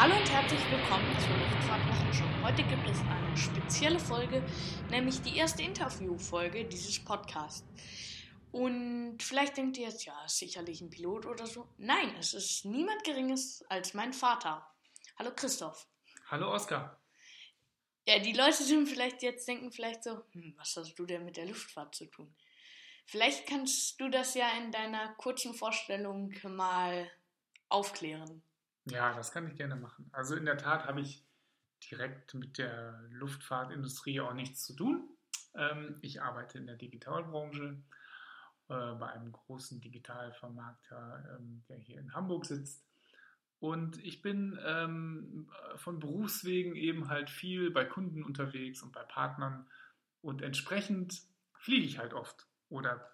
Hallo und herzlich willkommen zur Luftfahrt-Wochenshow. Heute gibt es eine spezielle Folge, nämlich die erste Interviewfolge dieses Podcasts. Und vielleicht denkt ihr jetzt, ja, ist sicherlich ein Pilot oder so. Nein, es ist niemand Geringes als mein Vater. Hallo Christoph. Hallo Oskar. Ja, die Leute sind vielleicht jetzt denken vielleicht so, hm, was hast du denn mit der Luftfahrt zu tun? Vielleicht kannst du das ja in deiner kurzen Vorstellung mal aufklären. Ja, das kann ich gerne machen. Also in der Tat habe ich direkt mit der Luftfahrtindustrie auch nichts zu tun. Ähm, ich arbeite in der Digitalbranche äh, bei einem großen Digitalvermarkter, ähm, der hier in Hamburg sitzt. Und ich bin ähm, von Berufswegen eben halt viel bei Kunden unterwegs und bei Partnern. Und entsprechend fliege ich halt oft. Oder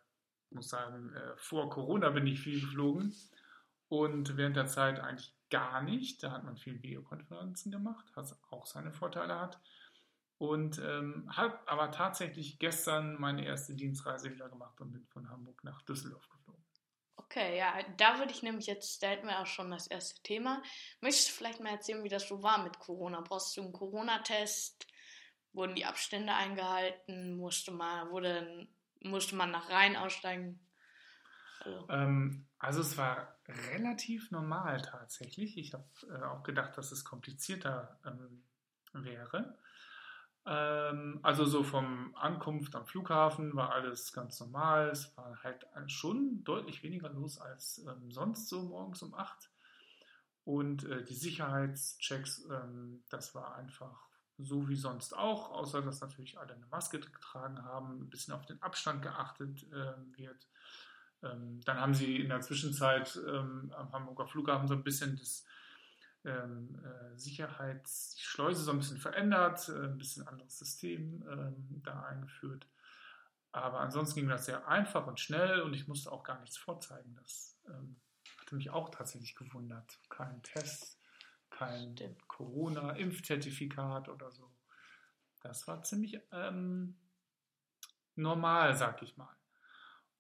muss sagen, äh, vor Corona bin ich viel geflogen. Und während der Zeit eigentlich gar nicht. Da hat man viel Videokonferenzen gemacht, was auch seine Vorteile hat. Und ähm, habe aber tatsächlich gestern meine erste Dienstreise wieder gemacht und bin von Hamburg nach Düsseldorf geflogen. Okay, ja, da würde ich nämlich jetzt, da hätten wir auch schon das erste Thema. Möchtest du vielleicht mal erzählen, wie das so war mit Corona? Brauchst du einen Corona-Test? Wurden die Abstände eingehalten? Musste man, wurde, musste man nach Rhein aussteigen? Also. Ähm, also es war relativ normal tatsächlich. Ich habe äh, auch gedacht, dass es komplizierter ähm, wäre. Ähm, also so vom Ankunft am Flughafen war alles ganz normal. Es war halt schon deutlich weniger los als ähm, sonst so morgens um 8. Und äh, die Sicherheitschecks, ähm, das war einfach so wie sonst auch, außer dass natürlich alle eine Maske getragen haben, ein bisschen auf den Abstand geachtet äh, wird. Ähm, dann haben sie in der Zwischenzeit ähm, am Hamburger Flughafen so ein bisschen das ähm, äh, Sicherheitsschleuse so ein bisschen verändert, äh, ein bisschen anderes System da eingeführt. Aber ansonsten ging das sehr einfach und schnell und ich musste auch gar nichts vorzeigen. Das ähm, hatte mich auch tatsächlich gewundert. Kein Test, kein Corona-Impfzertifikat oder so. Das war ziemlich ähm, normal, sag ich mal.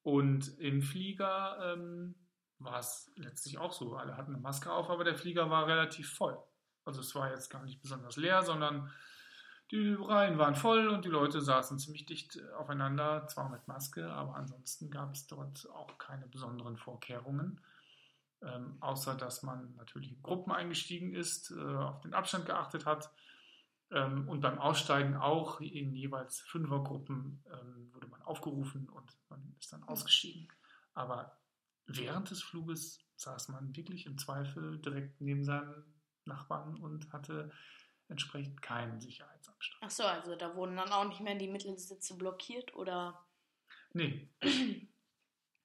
Und im Flieger ähm, war es letztlich auch so. Alle hatten eine Maske auf, aber der Flieger war relativ voll. Also es war jetzt gar nicht besonders leer, sondern die Reihen waren voll und die Leute saßen ziemlich dicht aufeinander, zwar mit Maske, aber ansonsten gab es dort auch keine besonderen Vorkehrungen. Ähm, außer dass man natürlich in Gruppen eingestiegen ist, äh, auf den Abstand geachtet hat und beim Aussteigen auch in jeweils Fünfergruppen ähm, wurde man aufgerufen und man ist dann ausgestiegen. Aber während des Fluges saß man wirklich im Zweifel direkt neben seinem Nachbarn und hatte entsprechend keinen Sicherheitsabstand. Ach so, also da wurden dann auch nicht mehr die Mittelsitze blockiert oder? Nee.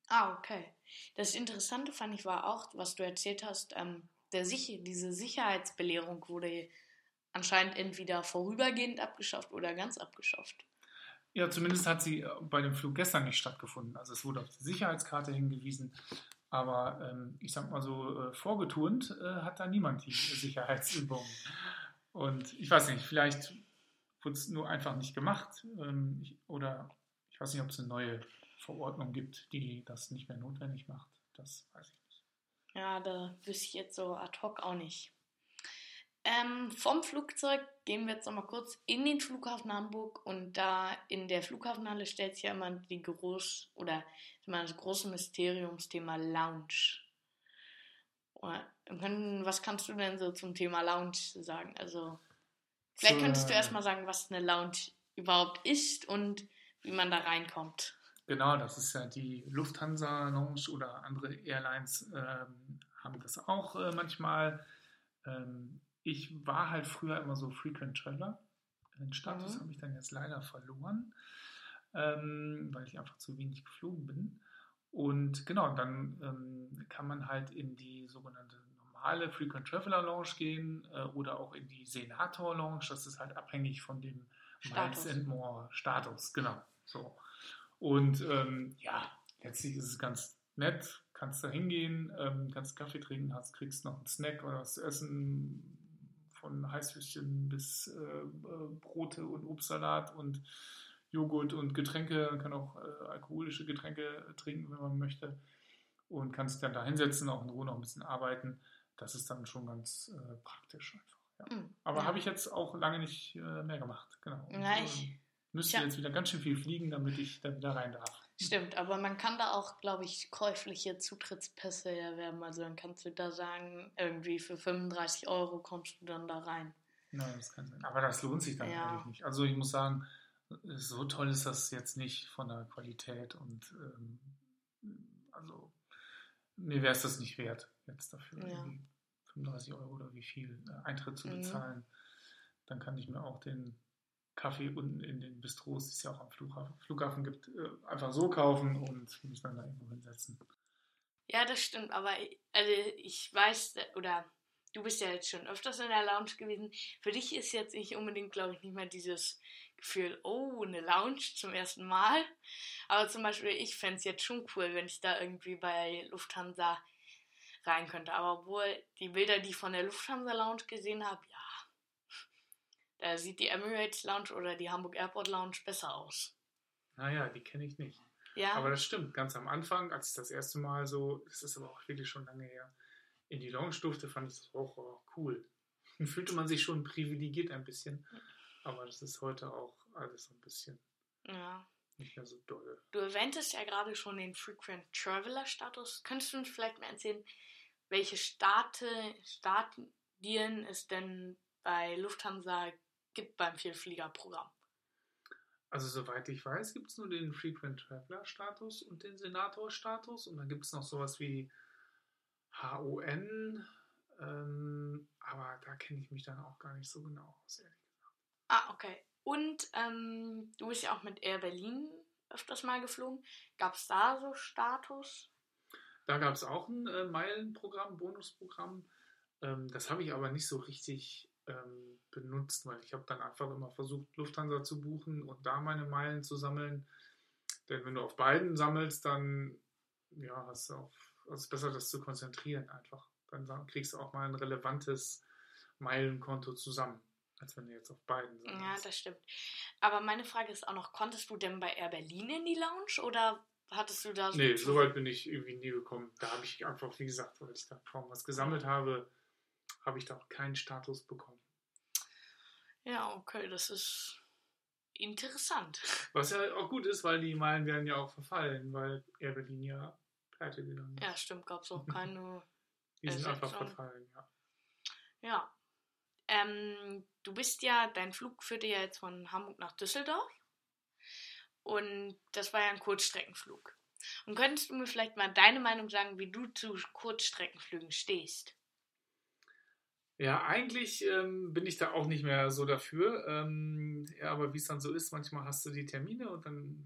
ah, okay. Das Interessante fand ich war auch, was du erzählt hast, ähm, der Sicher diese Sicherheitsbelehrung wurde anscheinend entweder vorübergehend abgeschafft oder ganz abgeschafft. Ja, zumindest hat sie äh, bei dem Flug gestern nicht stattgefunden. Also es wurde auf die Sicherheitskarte hingewiesen, aber ähm, ich sag mal so, äh, vorgeturnt äh, hat da niemand die Sicherheitsübungen. Und ich weiß nicht, vielleicht wurde es nur einfach nicht gemacht ähm, ich, oder ich weiß nicht, ob es eine neue Verordnung gibt, die das nicht mehr notwendig macht. Das weiß ich nicht. Ja, da wüsste ich jetzt so ad hoc auch nicht. Ähm, vom Flugzeug gehen wir jetzt nochmal kurz in den Flughafen Hamburg und da in der Flughafenhalle stellt sich ja immer die groß oder immer das große Mysteriumsthema Lounge. Was kannst du denn so zum Thema Lounge sagen? Also vielleicht so, könntest du erstmal sagen, was eine Lounge überhaupt ist und wie man da reinkommt. Genau, das ist ja die Lufthansa Lounge oder andere Airlines ähm, haben das auch äh, manchmal. Ähm, ich war halt früher immer so Frequent Traveler. Den Status mhm. habe ich dann jetzt leider verloren, ähm, weil ich einfach zu wenig geflogen bin. Und genau, dann ähm, kann man halt in die sogenannte normale Frequent Traveler Lounge gehen äh, oder auch in die Senator Lounge. Das ist halt abhängig von dem Status. Miles and More Status, genau. So. Und ähm, ja, letztlich ist es ganz nett. Kannst da hingehen, ähm, kannst Kaffee trinken, hast, kriegst noch einen Snack oder was zu essen, von Heißwürstchen bis äh, äh, Brote und Obstsalat und Joghurt und Getränke. Man kann auch äh, alkoholische Getränke trinken, wenn man möchte. Und kann sich dann da hinsetzen, auch in Ruhe noch ein bisschen arbeiten. das ist dann schon ganz äh, praktisch einfach. Ja. Mhm, Aber ja. habe ich jetzt auch lange nicht äh, mehr gemacht. Genau. Ja, ich, müsste jetzt wieder ganz schön viel fliegen, damit ich da wieder rein darf. Stimmt, aber man kann da auch, glaube ich, käufliche Zutrittspässe erwerben. Also dann kannst du da sagen, irgendwie für 35 Euro kommst du dann da rein. Nein, das kann sein. Aber das lohnt sich dann ja. eigentlich nicht. Also ich muss sagen, so toll ist das jetzt nicht von der Qualität und ähm, also mir wäre es das nicht wert, jetzt dafür ja. 35 Euro oder wie viel äh, Eintritt zu mhm. bezahlen. Mhm. Dann kann ich mir auch den Kaffee unten in den Bistros, die es ja auch am Flughafen, Flughafen gibt, äh, einfach so kaufen und mich dann da irgendwo hinsetzen. Ja, das stimmt, aber also ich weiß, oder du bist ja jetzt schon öfters in der Lounge gewesen. Für dich ist jetzt nicht unbedingt, glaube ich, nicht mehr dieses Gefühl, oh, eine Lounge zum ersten Mal. Aber zum Beispiel, ich fände es jetzt schon cool, wenn ich da irgendwie bei Lufthansa rein könnte. Aber obwohl die Bilder, die ich von der Lufthansa Lounge gesehen habe, da sieht die Emirates Lounge oder die Hamburg Airport Lounge besser aus. Naja, die kenne ich nicht. Ja. Aber das stimmt, ganz am Anfang, als ich das erste Mal so, das ist aber auch wirklich schon lange her, in die Lounge durfte, fand ich das auch oh, cool. Dann fühlte man sich schon privilegiert ein bisschen. Aber das ist heute auch alles ein bisschen ja. nicht mehr so doll. Du erwähntest ja gerade schon den Frequent Traveler Status. Könntest du uns vielleicht mal erzählen, welche Starte, Stadien es denn bei Lufthansa gibt beim Vielfliegerprogramm? Also soweit ich weiß, gibt es nur den Frequent Traveler Status und den Senator Status und dann gibt es noch sowas wie HON, ähm, aber da kenne ich mich dann auch gar nicht so genau aus, ehrlich gesagt. Ah, okay. Und ähm, du bist ja auch mit Air Berlin öfters mal geflogen. Gab es da so Status? Da gab es auch ein äh, Meilenprogramm, Bonusprogramm. Ähm, das habe ich aber nicht so richtig ähm, benutzt, weil ich habe dann einfach immer versucht, Lufthansa zu buchen und da meine Meilen zu sammeln. Denn wenn du auf beiden sammelst, dann ja, hast du auch, also ist besser, das zu konzentrieren einfach. Dann kriegst du auch mal ein relevantes Meilenkonto zusammen, als wenn du jetzt auf beiden sammelst. Ja, das stimmt. Aber meine Frage ist auch noch, konntest du denn bei Air Berlin in die Lounge oder hattest du da so Nee, so weit bin ich irgendwie nie gekommen. Da habe ich einfach, wie gesagt, weil ich da kaum was gesammelt habe, habe ich da auch keinen Status bekommen. Ja, okay, das ist interessant. Was ja auch gut ist, weil die Meilen werden ja auch verfallen, weil Air Berlin ja pleite gegangen ist. Ja, stimmt, gab es auch keine. die sind einfach verfallen, ja. Ja. Ähm, du bist ja, dein Flug führte ja jetzt von Hamburg nach Düsseldorf. Und das war ja ein Kurzstreckenflug. Und könntest du mir vielleicht mal deine Meinung sagen, wie du zu Kurzstreckenflügen stehst? Ja, eigentlich ähm, bin ich da auch nicht mehr so dafür. Ähm, ja, aber wie es dann so ist, manchmal hast du die Termine und dann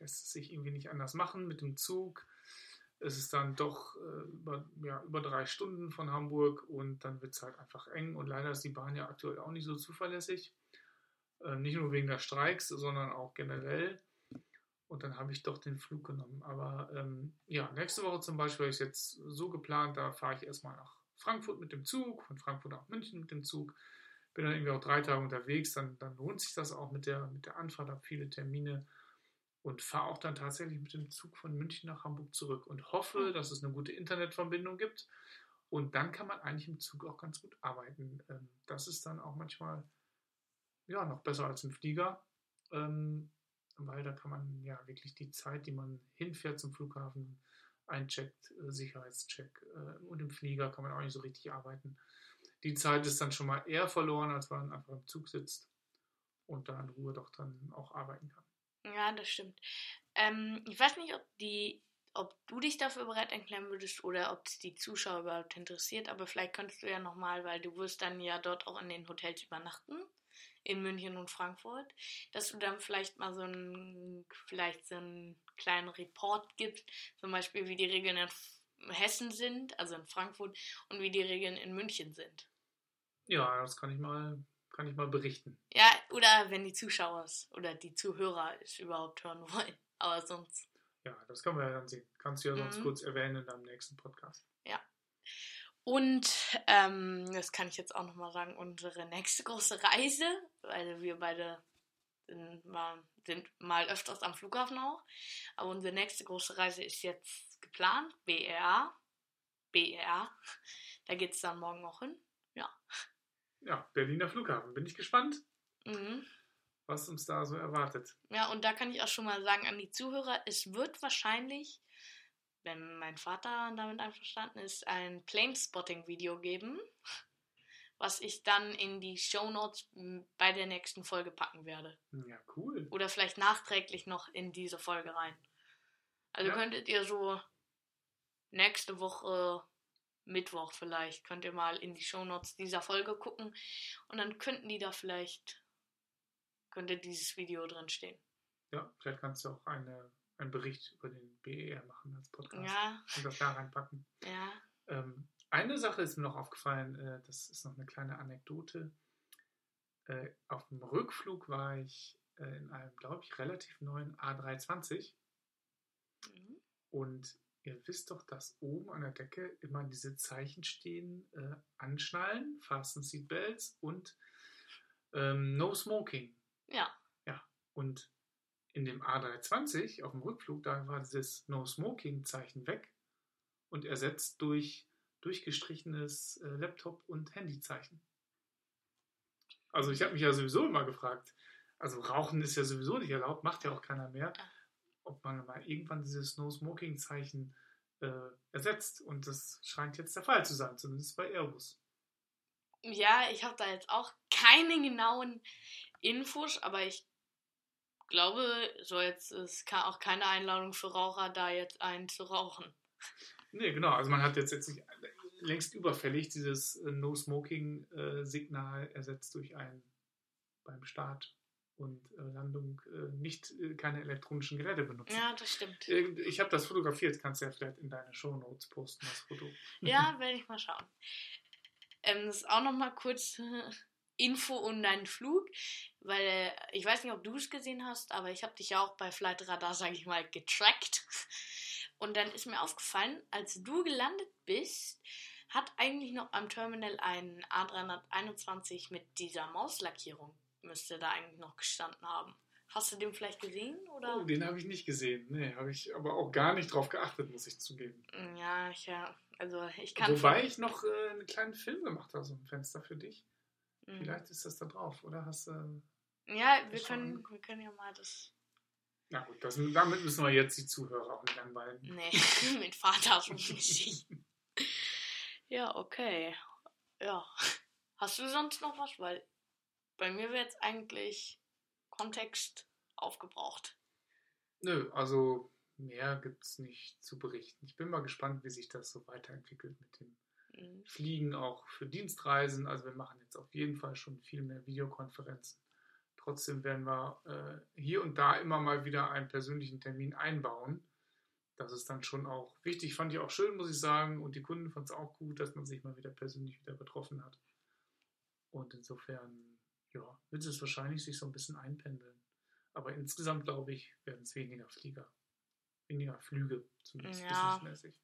lässt es sich irgendwie nicht anders machen mit dem Zug. Es ist dann doch äh, über, ja, über drei Stunden von Hamburg und dann wird es halt einfach eng und leider ist die Bahn ja aktuell auch nicht so zuverlässig. Äh, nicht nur wegen der Streiks, sondern auch generell. Und dann habe ich doch den Flug genommen. Aber ähm, ja, nächste Woche zum Beispiel habe ich jetzt so geplant, da fahre ich erstmal nach Frankfurt mit dem Zug, von Frankfurt nach München mit dem Zug. Bin dann irgendwie auch drei Tage unterwegs, dann, dann lohnt sich das auch mit der, mit der Anfahrt, habe viele Termine und fahre auch dann tatsächlich mit dem Zug von München nach Hamburg zurück und hoffe, dass es eine gute Internetverbindung gibt. Und dann kann man eigentlich im Zug auch ganz gut arbeiten. Ähm, das ist dann auch manchmal ja, noch besser als im Flieger, ähm, weil da kann man ja wirklich die Zeit, die man hinfährt zum Flughafen, eincheckt, äh, Sicherheitscheck. Äh, und im Flieger kann man auch nicht so richtig arbeiten. Die Zeit ist dann schon mal eher verloren, als wenn man einfach im Zug sitzt und da in Ruhe doch dann auch arbeiten kann. Ja, das stimmt. Ähm, ich weiß nicht, ob die, ob du dich dafür bereit erklären würdest oder ob es die Zuschauer überhaupt interessiert, aber vielleicht könntest du ja nochmal, weil du wirst dann ja dort auch in den Hotels übernachten in München und Frankfurt, dass du dann vielleicht mal so einen, vielleicht so einen kleinen Report gibst, zum Beispiel wie die Regeln in Hessen sind, also in Frankfurt, und wie die Regeln in München sind. Ja, das kann ich mal, kann ich mal berichten. Ja, oder wenn die Zuschauer oder die Zuhörer es überhaupt hören wollen. Aber sonst. Ja, das können wir ja dann sehen. Kannst du ja sonst mhm. kurz erwähnen in deinem nächsten Podcast. Ja. Und ähm, das kann ich jetzt auch nochmal sagen, unsere nächste große Reise, weil wir beide sind mal, sind mal öfters am Flughafen auch, aber unsere nächste große Reise ist jetzt geplant, BRA. BER. Da geht es dann morgen auch hin. Ja. Ja, Berliner Flughafen. Bin ich gespannt, mhm. was uns da so erwartet. Ja, und da kann ich auch schon mal sagen an die Zuhörer, es wird wahrscheinlich, wenn mein Vater damit einverstanden ist, ein Planespotting-Video geben, was ich dann in die Show Notes bei der nächsten Folge packen werde. Ja, cool. Oder vielleicht nachträglich noch in diese Folge rein. Also ja. könntet ihr so nächste Woche Mittwoch vielleicht könnt ihr mal in die Shownotes dieser Folge gucken und dann könnten die da vielleicht könnte dieses Video drin stehen. Ja, vielleicht kannst du auch eine, einen Bericht über den BER machen als Podcast ja. und das da reinpacken. Ja. Ähm, eine Sache ist mir noch aufgefallen, äh, das ist noch eine kleine Anekdote. Äh, auf dem Rückflug war ich äh, in einem, glaube ich, relativ neuen A320 mhm. und Ihr wisst doch, dass oben an der Decke immer diese Zeichen stehen: äh, Anschnallen, Fasten Seatbelts und ähm, No Smoking. Ja. Ja. Und in dem A320 auf dem Rückflug, da war dieses No Smoking Zeichen weg und ersetzt durch durchgestrichenes äh, Laptop- und Handyzeichen. Also ich habe mich ja sowieso immer gefragt, also Rauchen ist ja sowieso nicht erlaubt, macht ja auch keiner mehr ob man mal irgendwann dieses No-Smoking-Zeichen äh, ersetzt. Und das scheint jetzt der Fall zu sein, zumindest bei Airbus. Ja, ich habe da jetzt auch keine genauen Infos, aber ich glaube, so jetzt ist auch keine Einladung für Raucher, da jetzt einen zu rauchen. Nee, genau. Also man hat jetzt, jetzt nicht längst überfällig dieses äh, No-Smoking-Signal äh, ersetzt durch ein beim Start und äh, Landung nicht keine elektronischen Geräte benutzen. Ja, das stimmt. ich habe das fotografiert, kannst du ja vielleicht in deine Show Notes posten, das Foto. Ja, werde ich mal schauen. Ähm, das ist auch noch mal kurz Info um deinen Flug, weil äh, ich weiß nicht, ob du es gesehen hast, aber ich habe dich ja auch bei Flight Radar, sage ich mal, getrackt. Und dann ist mir aufgefallen, als du gelandet bist, hat eigentlich noch am Terminal ein A321 mit dieser Mauslackierung müsste da eigentlich noch gestanden haben. Hast du den vielleicht gesehen? Oder? Oh, den habe ich nicht gesehen. Nee, habe ich aber auch gar nicht drauf geachtet, muss ich zugeben. Ja, ich, ja. Also ich kann. Wobei ich noch äh, einen kleinen Film gemacht habe, so ein Fenster für dich. Mhm. Vielleicht ist das da drauf, oder hast du. Äh, ja, wir können, wir können ja mal das. Na gut, das, damit müssen wir jetzt die Zuhörer auch nicht langweilen. Nee, mit Vater so mäßig. ja, okay. Ja. Hast du sonst noch was? Weil bei mir wird jetzt eigentlich Kontext aufgebraucht. Nö, also mehr gibt es nicht zu berichten. Ich bin mal gespannt, wie sich das so weiterentwickelt mit dem mhm. Fliegen, auch für Dienstreisen. Also wir machen jetzt auf jeden Fall schon viel mehr Videokonferenzen. Trotzdem werden wir äh, hier und da immer mal wieder einen persönlichen Termin einbauen. Das ist dann schon auch wichtig, fand ich auch schön, muss ich sagen. Und die Kunden fanden es auch gut, dass man sich mal wieder persönlich wieder betroffen hat. Und insofern ja, wird es wahrscheinlich sich so ein bisschen einpendeln. Aber insgesamt, glaube ich, werden es weniger Flieger, weniger Flüge, zumindest ja. businessmäßig.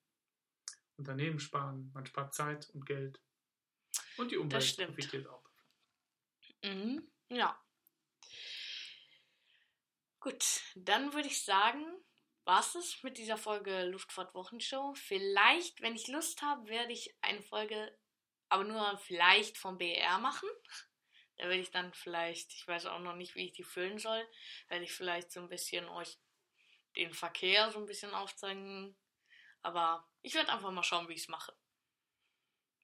Unternehmen sparen, man spart Zeit und Geld. Und die Umwelt profitiert auch. Mhm, ja. Gut, dann würde ich sagen, war es mit dieser Folge Luftfahrt-Wochenshow. Vielleicht, wenn ich Lust habe, werde ich eine Folge, aber nur vielleicht vom BR machen. Da werde ich dann vielleicht, ich weiß auch noch nicht, wie ich die füllen soll, werde ich vielleicht so ein bisschen euch den Verkehr so ein bisschen aufzeigen. Aber ich werde einfach mal schauen, wie ich es mache.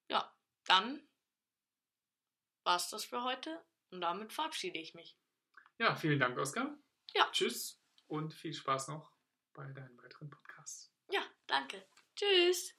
Ja, dann war es das für heute und damit verabschiede ich mich. Ja, vielen Dank, Oskar. Ja. Tschüss und viel Spaß noch bei deinen weiteren Podcasts. Ja, danke. Tschüss.